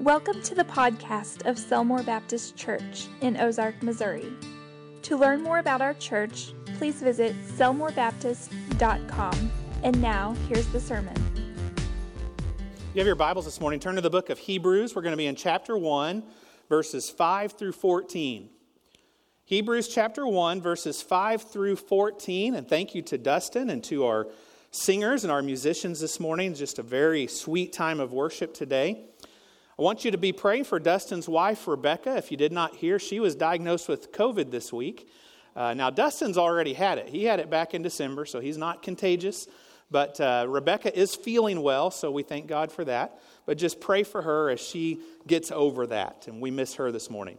Welcome to the podcast of Selmore Baptist Church in Ozark, Missouri. To learn more about our church, please visit selmorebaptist.com. And now, here's the sermon. You have your Bibles this morning. Turn to the book of Hebrews. We're going to be in chapter 1, verses 5 through 14. Hebrews chapter 1, verses 5 through 14. And thank you to Dustin and to our singers and our musicians this morning. Just a very sweet time of worship today. I want you to be praying for Dustin's wife, Rebecca. If you did not hear, she was diagnosed with COVID this week. Uh, now, Dustin's already had it. He had it back in December, so he's not contagious. But uh, Rebecca is feeling well, so we thank God for that. But just pray for her as she gets over that. And we miss her this morning.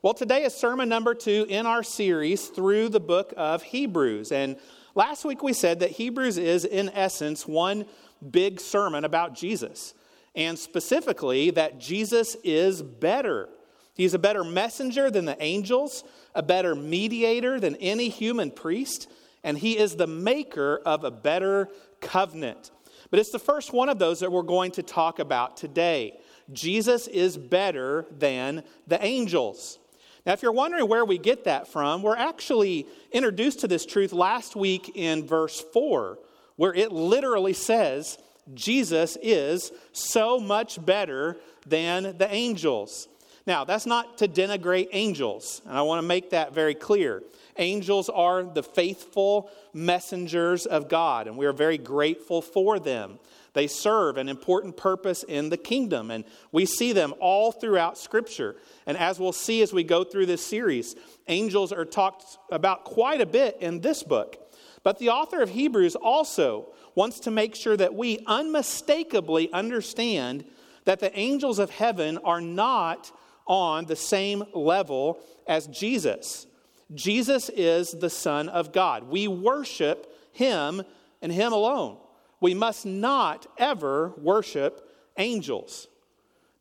Well, today is sermon number two in our series through the book of Hebrews. And last week we said that Hebrews is, in essence, one big sermon about Jesus and specifically that Jesus is better. He's a better messenger than the angels, a better mediator than any human priest, and he is the maker of a better covenant. But it's the first one of those that we're going to talk about today. Jesus is better than the angels. Now, if you're wondering where we get that from, we're actually introduced to this truth last week in verse 4, where it literally says, Jesus is so much better than the angels. Now, that's not to denigrate angels, and I want to make that very clear. Angels are the faithful messengers of God, and we are very grateful for them. They serve an important purpose in the kingdom, and we see them all throughout Scripture. And as we'll see as we go through this series, angels are talked about quite a bit in this book. But the author of Hebrews also wants to make sure that we unmistakably understand that the angels of heaven are not on the same level as Jesus. Jesus is the Son of God. We worship Him and Him alone. We must not ever worship angels.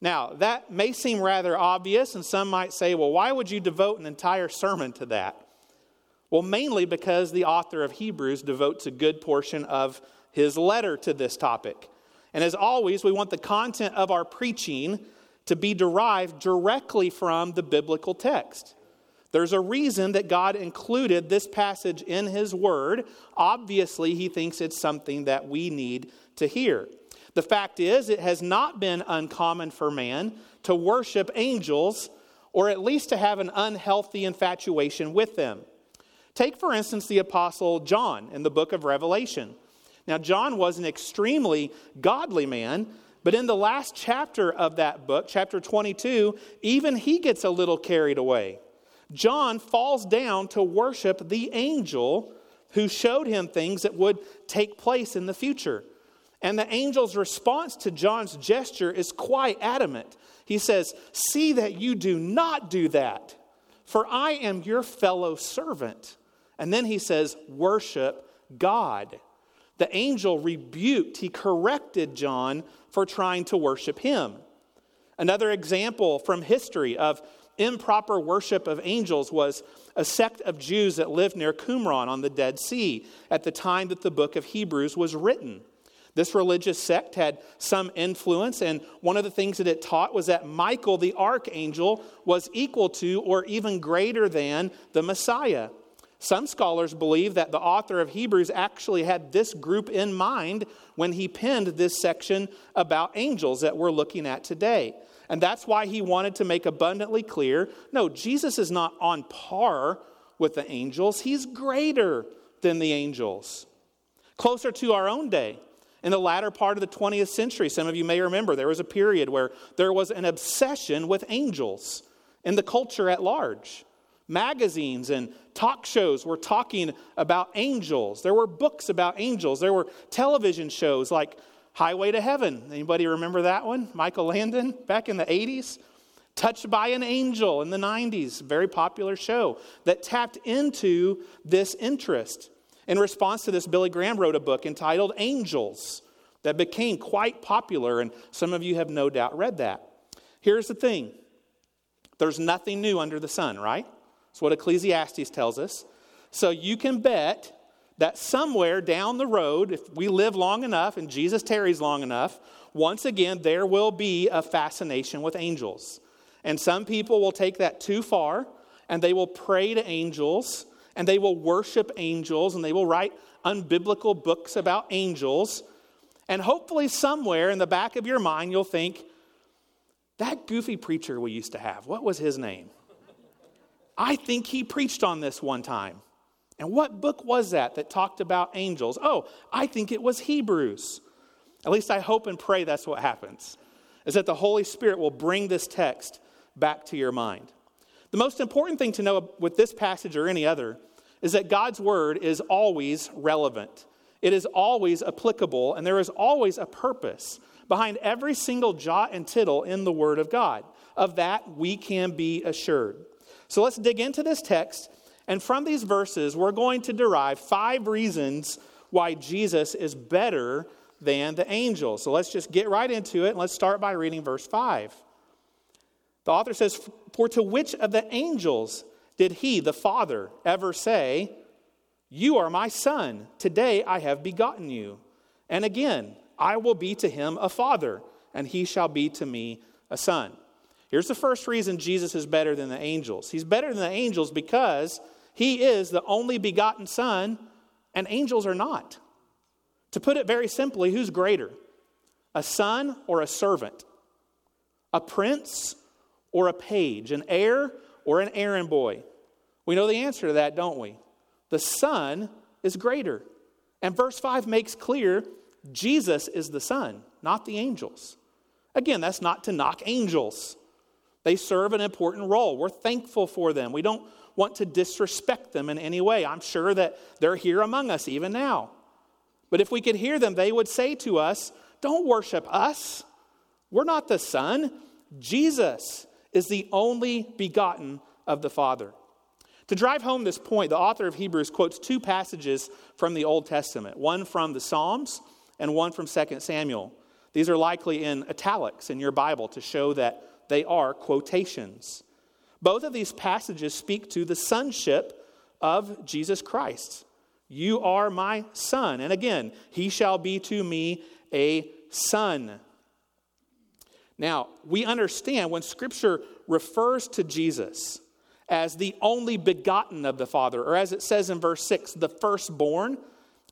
Now, that may seem rather obvious, and some might say, well, why would you devote an entire sermon to that? Well, mainly because the author of Hebrews devotes a good portion of his letter to this topic. And as always, we want the content of our preaching to be derived directly from the biblical text. There's a reason that God included this passage in His Word. Obviously, He thinks it's something that we need to hear. The fact is, it has not been uncommon for man to worship angels or at least to have an unhealthy infatuation with them. Take, for instance, the Apostle John in the book of Revelation. Now, John was an extremely godly man, but in the last chapter of that book, chapter 22, even he gets a little carried away. John falls down to worship the angel who showed him things that would take place in the future. And the angel's response to John's gesture is quite adamant. He says, See that you do not do that, for I am your fellow servant. And then he says, Worship God the angel rebuked, he corrected John for trying to worship him. Another example from history of improper worship of angels was a sect of Jews that lived near Qumran on the Dead Sea at the time that the book of Hebrews was written. This religious sect had some influence, and one of the things that it taught was that Michael, the archangel, was equal to or even greater than the Messiah. Some scholars believe that the author of Hebrews actually had this group in mind when he penned this section about angels that we're looking at today. And that's why he wanted to make abundantly clear no, Jesus is not on par with the angels, he's greater than the angels. Closer to our own day, in the latter part of the 20th century, some of you may remember there was a period where there was an obsession with angels in the culture at large. Magazines and talk shows were talking about angels. There were books about angels. There were television shows like Highway to Heaven. Anybody remember that one? Michael Landon back in the 80s? Touched by an Angel in the 90s, very popular show that tapped into this interest. In response to this, Billy Graham wrote a book entitled Angels that became quite popular, and some of you have no doubt read that. Here's the thing there's nothing new under the sun, right? That's what Ecclesiastes tells us. So you can bet that somewhere down the road, if we live long enough and Jesus tarries long enough, once again, there will be a fascination with angels. And some people will take that too far and they will pray to angels and they will worship angels and they will write unbiblical books about angels. And hopefully, somewhere in the back of your mind, you'll think, that goofy preacher we used to have, what was his name? I think he preached on this one time. And what book was that that talked about angels? Oh, I think it was Hebrews. At least I hope and pray that's what happens, is that the Holy Spirit will bring this text back to your mind. The most important thing to know with this passage or any other is that God's word is always relevant. It is always applicable, and there is always a purpose behind every single jot and tittle in the word of God. Of that, we can be assured. So let's dig into this text, and from these verses, we're going to derive five reasons why Jesus is better than the angels. So let's just get right into it, and let's start by reading verse 5. The author says, For to which of the angels did he, the Father, ever say, You are my son, today I have begotten you? And again, I will be to him a father, and he shall be to me a son. Here's the first reason Jesus is better than the angels. He's better than the angels because he is the only begotten son, and angels are not. To put it very simply, who's greater? A son or a servant? A prince or a page, an heir or an errand boy? We know the answer to that, don't we? The Son is greater. And verse 5 makes clear Jesus is the Son, not the angels. Again, that's not to knock angels. They serve an important role. We're thankful for them. We don't want to disrespect them in any way. I'm sure that they're here among us even now. But if we could hear them, they would say to us, Don't worship us. We're not the Son. Jesus is the only begotten of the Father. To drive home this point, the author of Hebrews quotes two passages from the Old Testament one from the Psalms and one from 2 Samuel. These are likely in italics in your Bible to show that they are quotations. Both of these passages speak to the sonship of Jesus Christ. You are my son. And again, he shall be to me a son. Now, we understand when Scripture refers to Jesus as the only begotten of the Father, or as it says in verse 6, the firstborn,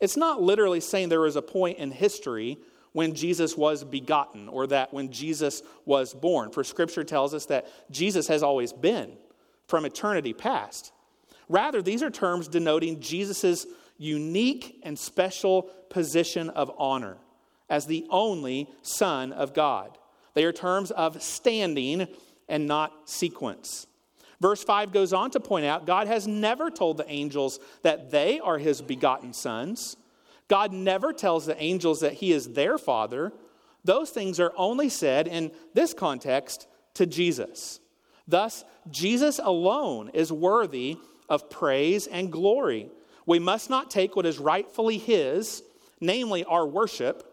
it's not literally saying there was a point in history when Jesus was begotten or that when Jesus was born. For Scripture tells us that Jesus has always been from eternity past. Rather, these are terms denoting Jesus' unique and special position of honor as the only Son of God. They are terms of standing and not sequence. Verse 5 goes on to point out God has never told the angels that they are his begotten sons. God never tells the angels that he is their father. Those things are only said in this context to Jesus. Thus, Jesus alone is worthy of praise and glory. We must not take what is rightfully his, namely our worship,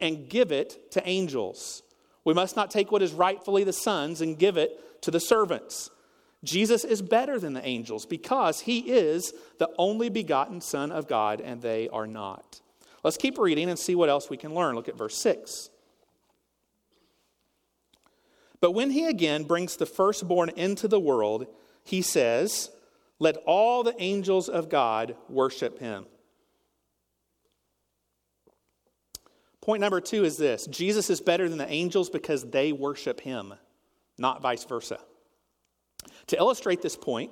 and give it to angels. We must not take what is rightfully the Son's and give it to the servants. Jesus is better than the angels because he is the only begotten Son of God, and they are not. Let's keep reading and see what else we can learn. Look at verse 6. But when he again brings the firstborn into the world, he says, Let all the angels of God worship him. Point number two is this Jesus is better than the angels because they worship him, not vice versa. To illustrate this point,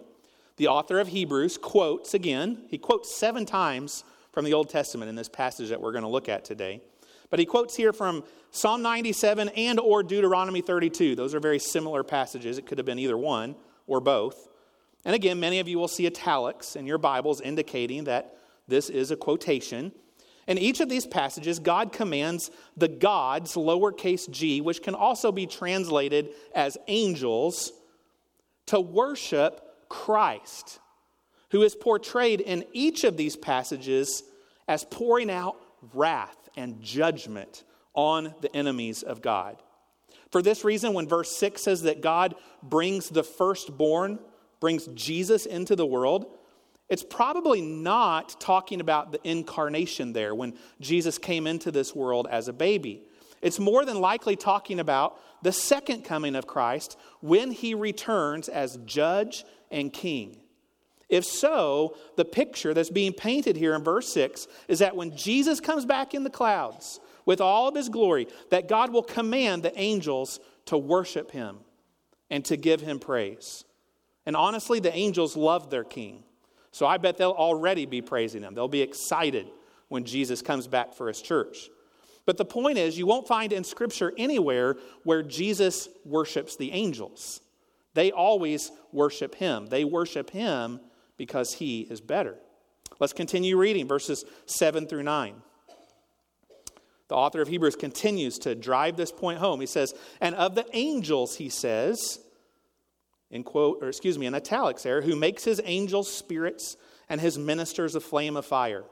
the author of Hebrews quotes again, he quotes seven times from the Old Testament in this passage that we're going to look at today. But he quotes here from Psalm 97 and or Deuteronomy 32. Those are very similar passages. It could have been either one or both. And again, many of you will see italics in your Bibles indicating that this is a quotation. In each of these passages, God commands the gods, lowercase g, which can also be translated as angels, to worship Christ, who is portrayed in each of these passages as pouring out wrath and judgment on the enemies of God. For this reason, when verse 6 says that God brings the firstborn, brings Jesus into the world, it's probably not talking about the incarnation there when Jesus came into this world as a baby. It's more than likely talking about the second coming of Christ when he returns as judge and king. If so, the picture that's being painted here in verse 6 is that when Jesus comes back in the clouds with all of his glory, that God will command the angels to worship him and to give him praise. And honestly, the angels love their king. So I bet they'll already be praising him. They'll be excited when Jesus comes back for his church. But the point is, you won't find in Scripture anywhere where Jesus worships the angels. They always worship him. They worship him because he is better. Let's continue reading verses 7 through 9. The author of Hebrews continues to drive this point home. He says, And of the angels, he says, in quote, or excuse me, in italics there, who makes his angels spirits and his ministers a flame of fire.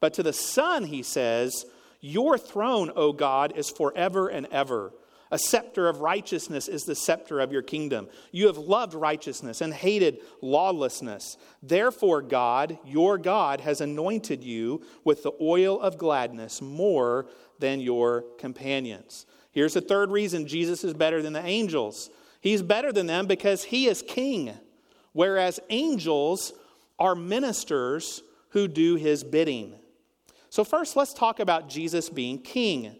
But to the Son, he says, your throne, O God, is forever and ever. A scepter of righteousness is the scepter of your kingdom. You have loved righteousness and hated lawlessness. Therefore, God, your God, has anointed you with the oil of gladness more than your companions. Here's the third reason Jesus is better than the angels He's better than them because he is king, whereas angels are ministers who do his bidding. So, first, let's talk about Jesus being king.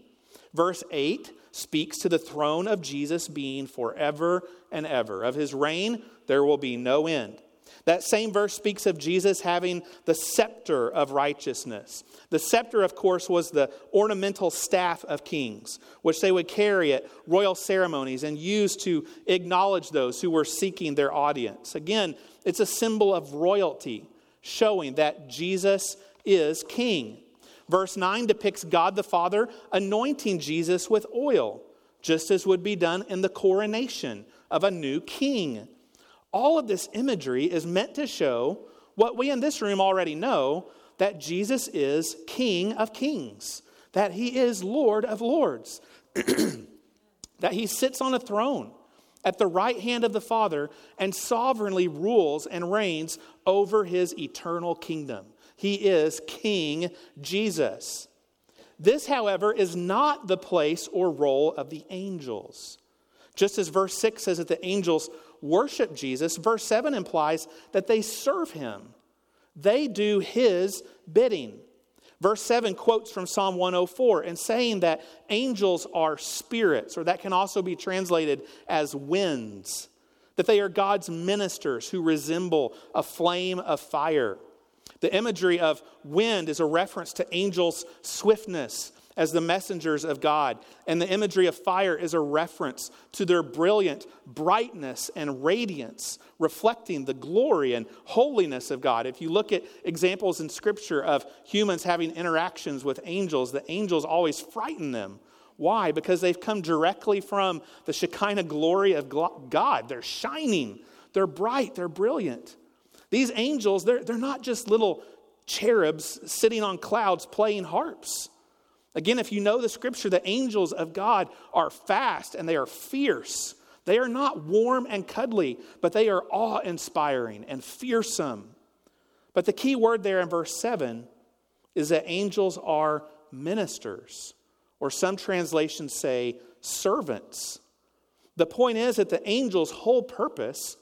Verse 8 speaks to the throne of Jesus being forever and ever. Of his reign, there will be no end. That same verse speaks of Jesus having the scepter of righteousness. The scepter, of course, was the ornamental staff of kings, which they would carry at royal ceremonies and use to acknowledge those who were seeking their audience. Again, it's a symbol of royalty, showing that Jesus is king. Verse 9 depicts God the Father anointing Jesus with oil, just as would be done in the coronation of a new king. All of this imagery is meant to show what we in this room already know that Jesus is King of kings, that he is Lord of lords, that he sits on a throne at the right hand of the Father and sovereignly rules and reigns over his eternal kingdom. He is King Jesus. This, however, is not the place or role of the angels. Just as verse 6 says that the angels worship Jesus, verse 7 implies that they serve him. They do his bidding. Verse 7 quotes from Psalm 104 and saying that angels are spirits, or that can also be translated as winds, that they are God's ministers who resemble a flame of fire. The imagery of wind is a reference to angels' swiftness as the messengers of God. And the imagery of fire is a reference to their brilliant brightness and radiance, reflecting the glory and holiness of God. If you look at examples in Scripture of humans having interactions with angels, the angels always frighten them. Why? Because they've come directly from the Shekinah glory of God. They're shining, they're bright, they're brilliant. These angels, they're, they're not just little cherubs sitting on clouds playing harps. Again, if you know the scripture, the angels of God are fast and they are fierce. They are not warm and cuddly, but they are awe inspiring and fearsome. But the key word there in verse 7 is that angels are ministers, or some translations say servants. The point is that the angels' whole purpose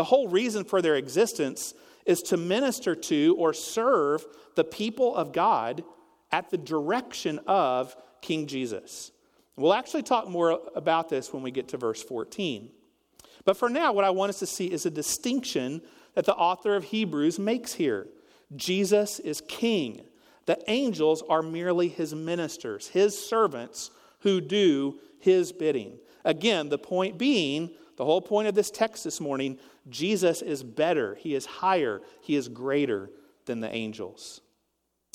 the whole reason for their existence is to minister to or serve the people of God at the direction of King Jesus. We'll actually talk more about this when we get to verse 14. But for now, what I want us to see is a distinction that the author of Hebrews makes here. Jesus is king. The angels are merely his ministers, his servants who do his bidding. Again, the point being, the whole point of this text this morning Jesus is better, he is higher, he is greater than the angels.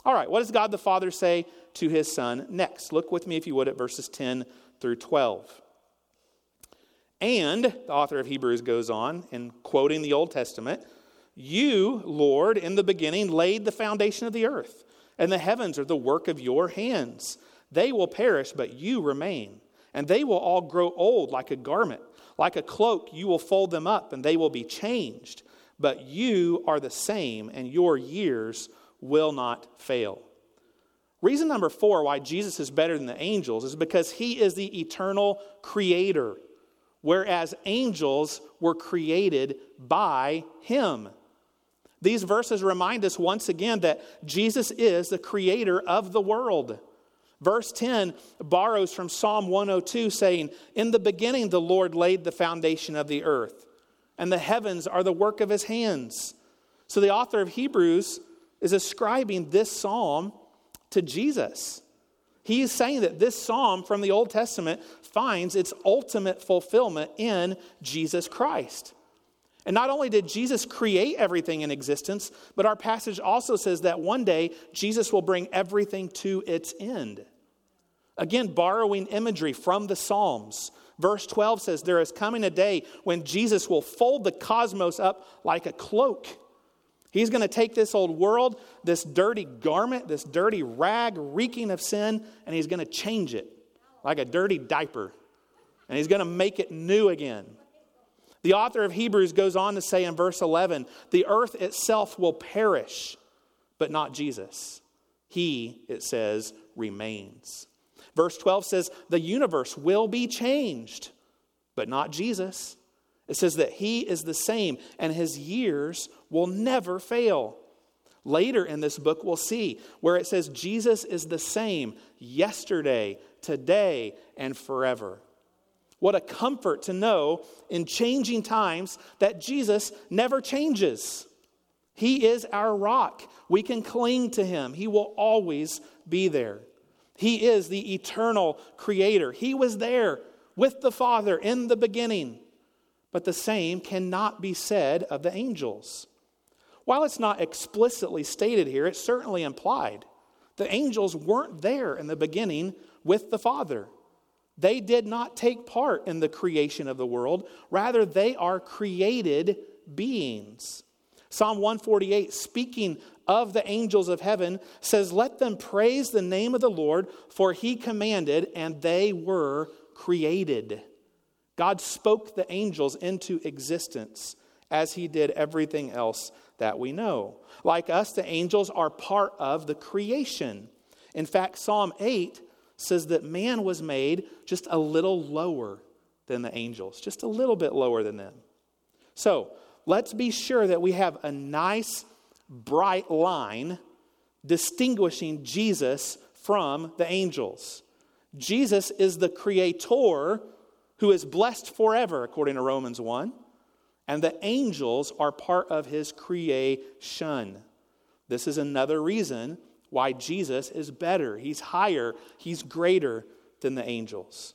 All right, what does God the Father say to his Son next? Look with me, if you would, at verses 10 through 12. And, the author of Hebrews goes on in quoting the Old Testament, you, Lord, in the beginning laid the foundation of the earth, and the heavens are the work of your hands. They will perish, but you remain, and they will all grow old like a garment like a cloak, you will fold them up and they will be changed, but you are the same and your years will not fail. Reason number four why Jesus is better than the angels is because he is the eternal creator, whereas angels were created by him. These verses remind us once again that Jesus is the creator of the world. Verse 10 borrows from Psalm 102, saying, In the beginning, the Lord laid the foundation of the earth, and the heavens are the work of his hands. So the author of Hebrews is ascribing this psalm to Jesus. He is saying that this psalm from the Old Testament finds its ultimate fulfillment in Jesus Christ. And not only did Jesus create everything in existence, but our passage also says that one day Jesus will bring everything to its end. Again, borrowing imagery from the Psalms. Verse 12 says, There is coming a day when Jesus will fold the cosmos up like a cloak. He's going to take this old world, this dirty garment, this dirty rag reeking of sin, and he's going to change it like a dirty diaper. And he's going to make it new again. The author of Hebrews goes on to say in verse 11 the earth itself will perish, but not Jesus. He, it says, remains. Verse 12 says the universe will be changed, but not Jesus. It says that he is the same and his years will never fail. Later in this book, we'll see where it says Jesus is the same yesterday, today, and forever. What a comfort to know in changing times that Jesus never changes. He is our rock. We can cling to him, he will always be there. He is the eternal creator. He was there with the Father in the beginning. But the same cannot be said of the angels. While it's not explicitly stated here, it's certainly implied. The angels weren't there in the beginning with the Father. They did not take part in the creation of the world. Rather, they are created beings. Psalm 148, speaking of the angels of heaven, says, Let them praise the name of the Lord, for he commanded, and they were created. God spoke the angels into existence as he did everything else that we know. Like us, the angels are part of the creation. In fact, Psalm 8 says that man was made just a little lower than the angels, just a little bit lower than them. So let's be sure that we have a nice, bright line distinguishing Jesus from the angels. Jesus is the creator who is blessed forever, according to Romans 1, and the angels are part of his creation. This is another reason why Jesus is better. He's higher, he's greater than the angels.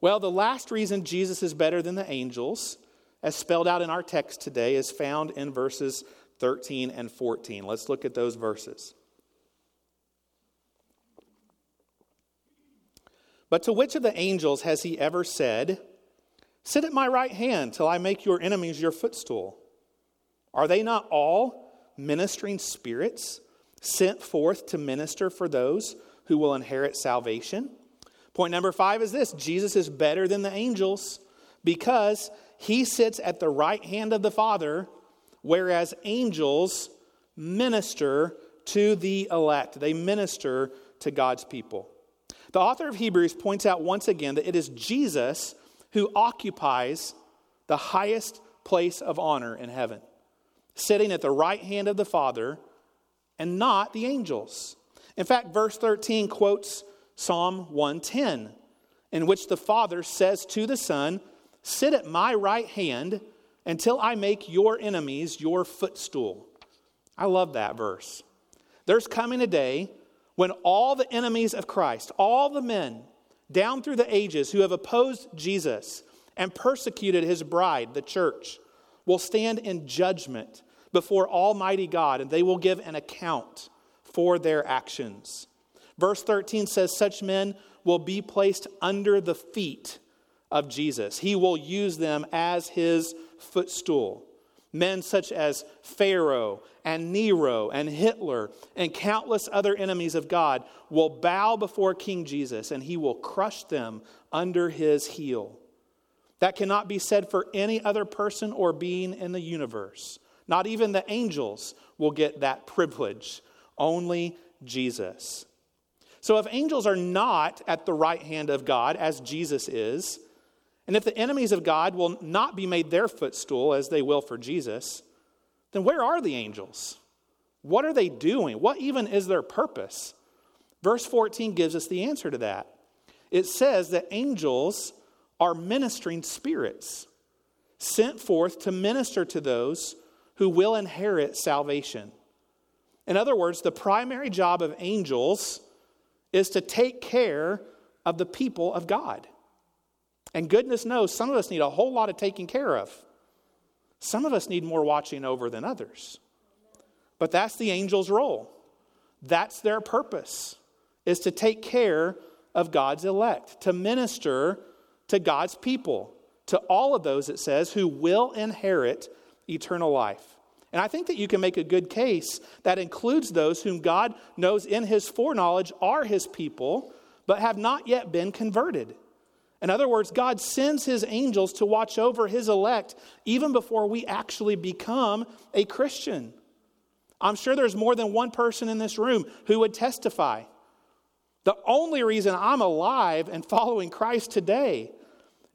Well, the last reason Jesus is better than the angels, as spelled out in our text today, is found in verses 13 and 14. Let's look at those verses. But to which of the angels has he ever said, Sit at my right hand till I make your enemies your footstool? Are they not all ministering spirits sent forth to minister for those who will inherit salvation. Point number five is this Jesus is better than the angels because he sits at the right hand of the Father, whereas angels minister to the elect, they minister to God's people. The author of Hebrews points out once again that it is Jesus who occupies the highest place of honor in heaven, sitting at the right hand of the Father and not the angels. In fact, verse 13 quotes Psalm 110, in which the Father says to the Son, Sit at my right hand until I make your enemies your footstool. I love that verse. There's coming a day when all the enemies of Christ, all the men down through the ages who have opposed Jesus and persecuted his bride, the church, will stand in judgment before Almighty God, and they will give an account for their actions. Verse 13 says, Such men will be placed under the feet of Jesus. He will use them as his footstool. Men such as Pharaoh and Nero and Hitler and countless other enemies of God will bow before King Jesus and he will crush them under his heel. That cannot be said for any other person or being in the universe. Not even the angels will get that privilege. Only Jesus. So if angels are not at the right hand of God, as Jesus is, and if the enemies of God will not be made their footstool, as they will for Jesus, then where are the angels? What are they doing? What even is their purpose? Verse 14 gives us the answer to that. It says that angels are ministering spirits sent forth to minister to those who will inherit salvation. In other words, the primary job of angels is to take care of the people of God. And goodness knows, some of us need a whole lot of taking care of. Some of us need more watching over than others. But that's the angel's role. That's their purpose, is to take care of God's elect, to minister to God's people, to all of those, it says, who will inherit eternal life. And I think that you can make a good case that includes those whom God knows in his foreknowledge are his people, but have not yet been converted. In other words, God sends his angels to watch over his elect even before we actually become a Christian. I'm sure there's more than one person in this room who would testify. The only reason I'm alive and following Christ today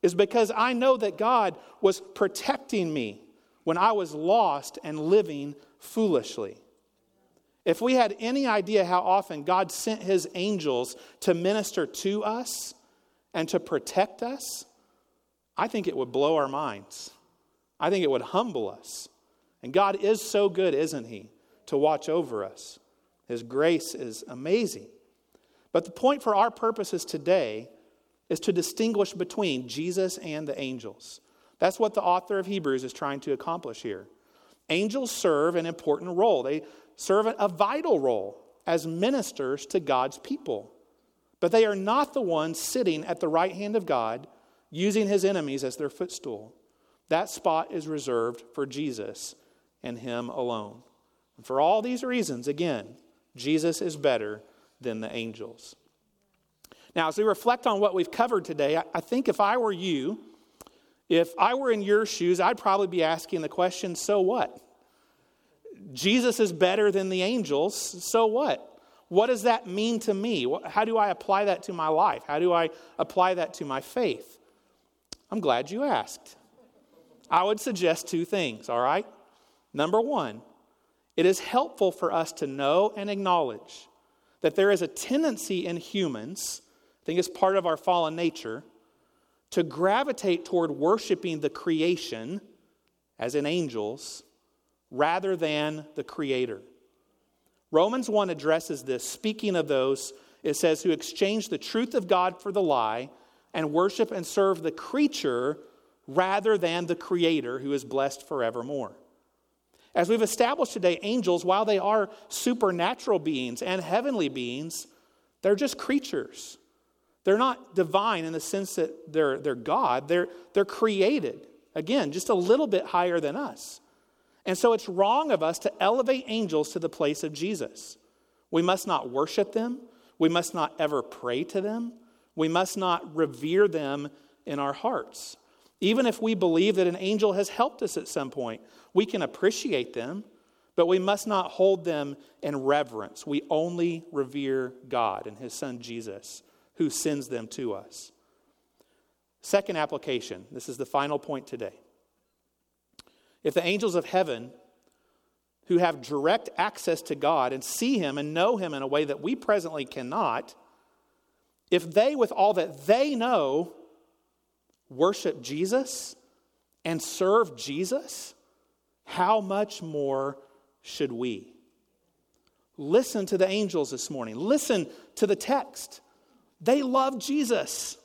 is because I know that God was protecting me when I was lost and living foolishly. If we had any idea how often God sent his angels to minister to us and to protect us, I think it would blow our minds. I think it would humble us. And God is so good, isn't he? to watch over us. His grace is amazing. But the point for our purposes today is to distinguish between Jesus and the angels. That's what the author of Hebrews is trying to accomplish here. Angels serve an important role, they serve a vital role as ministers to God's people. But they are not the ones sitting at the right hand of God using his enemies as their footstool. That spot is reserved for Jesus and him alone. And for all these reasons, again, Jesus is better than the angels. Now, as we reflect on what we've covered today, I think if I were you, if I were in your shoes, I'd probably be asking the question so what? Jesus is better than the angels, so what? What does that mean to me? How do I apply that to my life? How do I apply that to my faith? I'm glad you asked. I would suggest two things, all right? Number one, it is helpful for us to know and acknowledge that there is a tendency in humans, I think it's part of our fallen nature, to gravitate toward worshiping the creation, as in angels, rather than the Creator. Romans 1 addresses this, speaking of those, it says, who exchange the truth of God for the lie and worship and serve the creature rather than the Creator who is blessed forevermore. As we've established today, angels, while they are supernatural beings and heavenly beings, they're just creatures. They're not divine in the sense that they're, they're God, they're, they're created. Again, just a little bit higher than us. And so it's wrong of us to elevate angels to the place of Jesus. We must not worship them. We must not ever pray to them. We must not revere them in our hearts. Even if we believe that an angel has helped us at some point, we can appreciate them, but we must not hold them in reverence. We only revere God and His Son Jesus, who sends them to us. Second application this is the final point today. If the angels of heaven, who have direct access to God and see Him and know Him in a way that we presently cannot, if they, with all that they know, worship Jesus and serve Jesus, how much more should we? Listen to the angels this morning. Listen to the text. They love Jesus.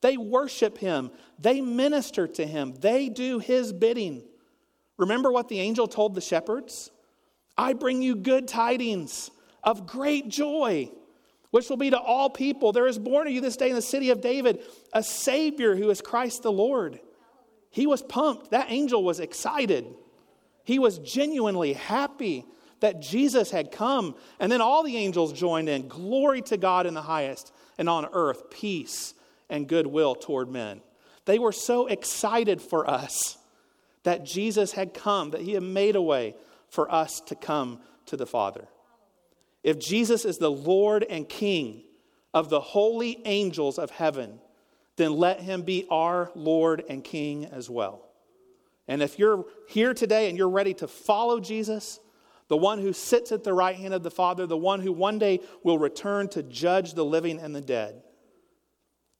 They worship him. They minister to him. They do his bidding. Remember what the angel told the shepherds? I bring you good tidings of great joy, which will be to all people. There is born to you this day in the city of David a Savior who is Christ the Lord. He was pumped. That angel was excited. He was genuinely happy that Jesus had come. And then all the angels joined in. Glory to God in the highest, and on earth, peace and goodwill toward men. They were so excited for us that Jesus had come, that he had made a way for us to come to the Father. If Jesus is the Lord and King of the holy angels of heaven, then let him be our Lord and King as well. And if you're here today and you're ready to follow Jesus, the one who sits at the right hand of the Father, the one who one day will return to judge the living and the dead,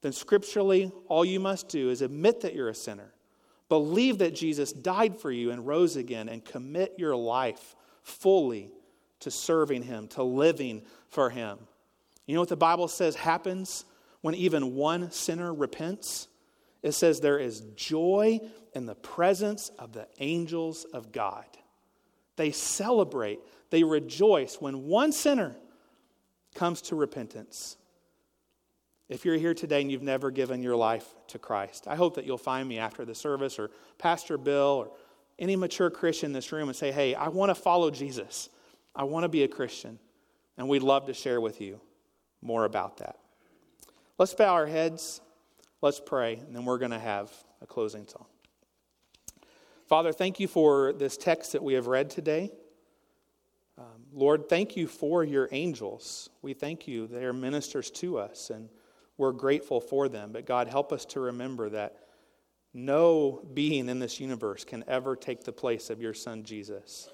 then scripturally, all you must do is admit that you're a sinner, believe that Jesus died for you and rose again, and commit your life fully to serving Him, to living for Him. You know what the Bible says happens when even one sinner repents? It says there is joy in the presence of the angels of God. They celebrate, they rejoice when one sinner comes to repentance. If you're here today and you've never given your life to Christ, I hope that you'll find me after the service or Pastor Bill or any mature Christian in this room and say, Hey, I want to follow Jesus. I want to be a Christian. And we'd love to share with you more about that. Let's bow our heads, let's pray, and then we're going to have a closing song. Father, thank you for this text that we have read today. Um, Lord, thank you for your angels. We thank you. They are ministers to us, and we're grateful for them. But God, help us to remember that no being in this universe can ever take the place of your Son, Jesus.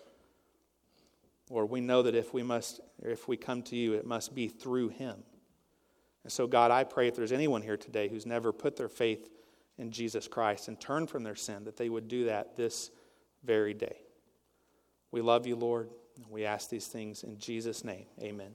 Lord, we know that if we must, if we come to you, it must be through him. And so, God, I pray if there's anyone here today who's never put their faith in Jesus Christ and turn from their sin, that they would do that this very day. We love you, Lord. We ask these things in Jesus' name. Amen.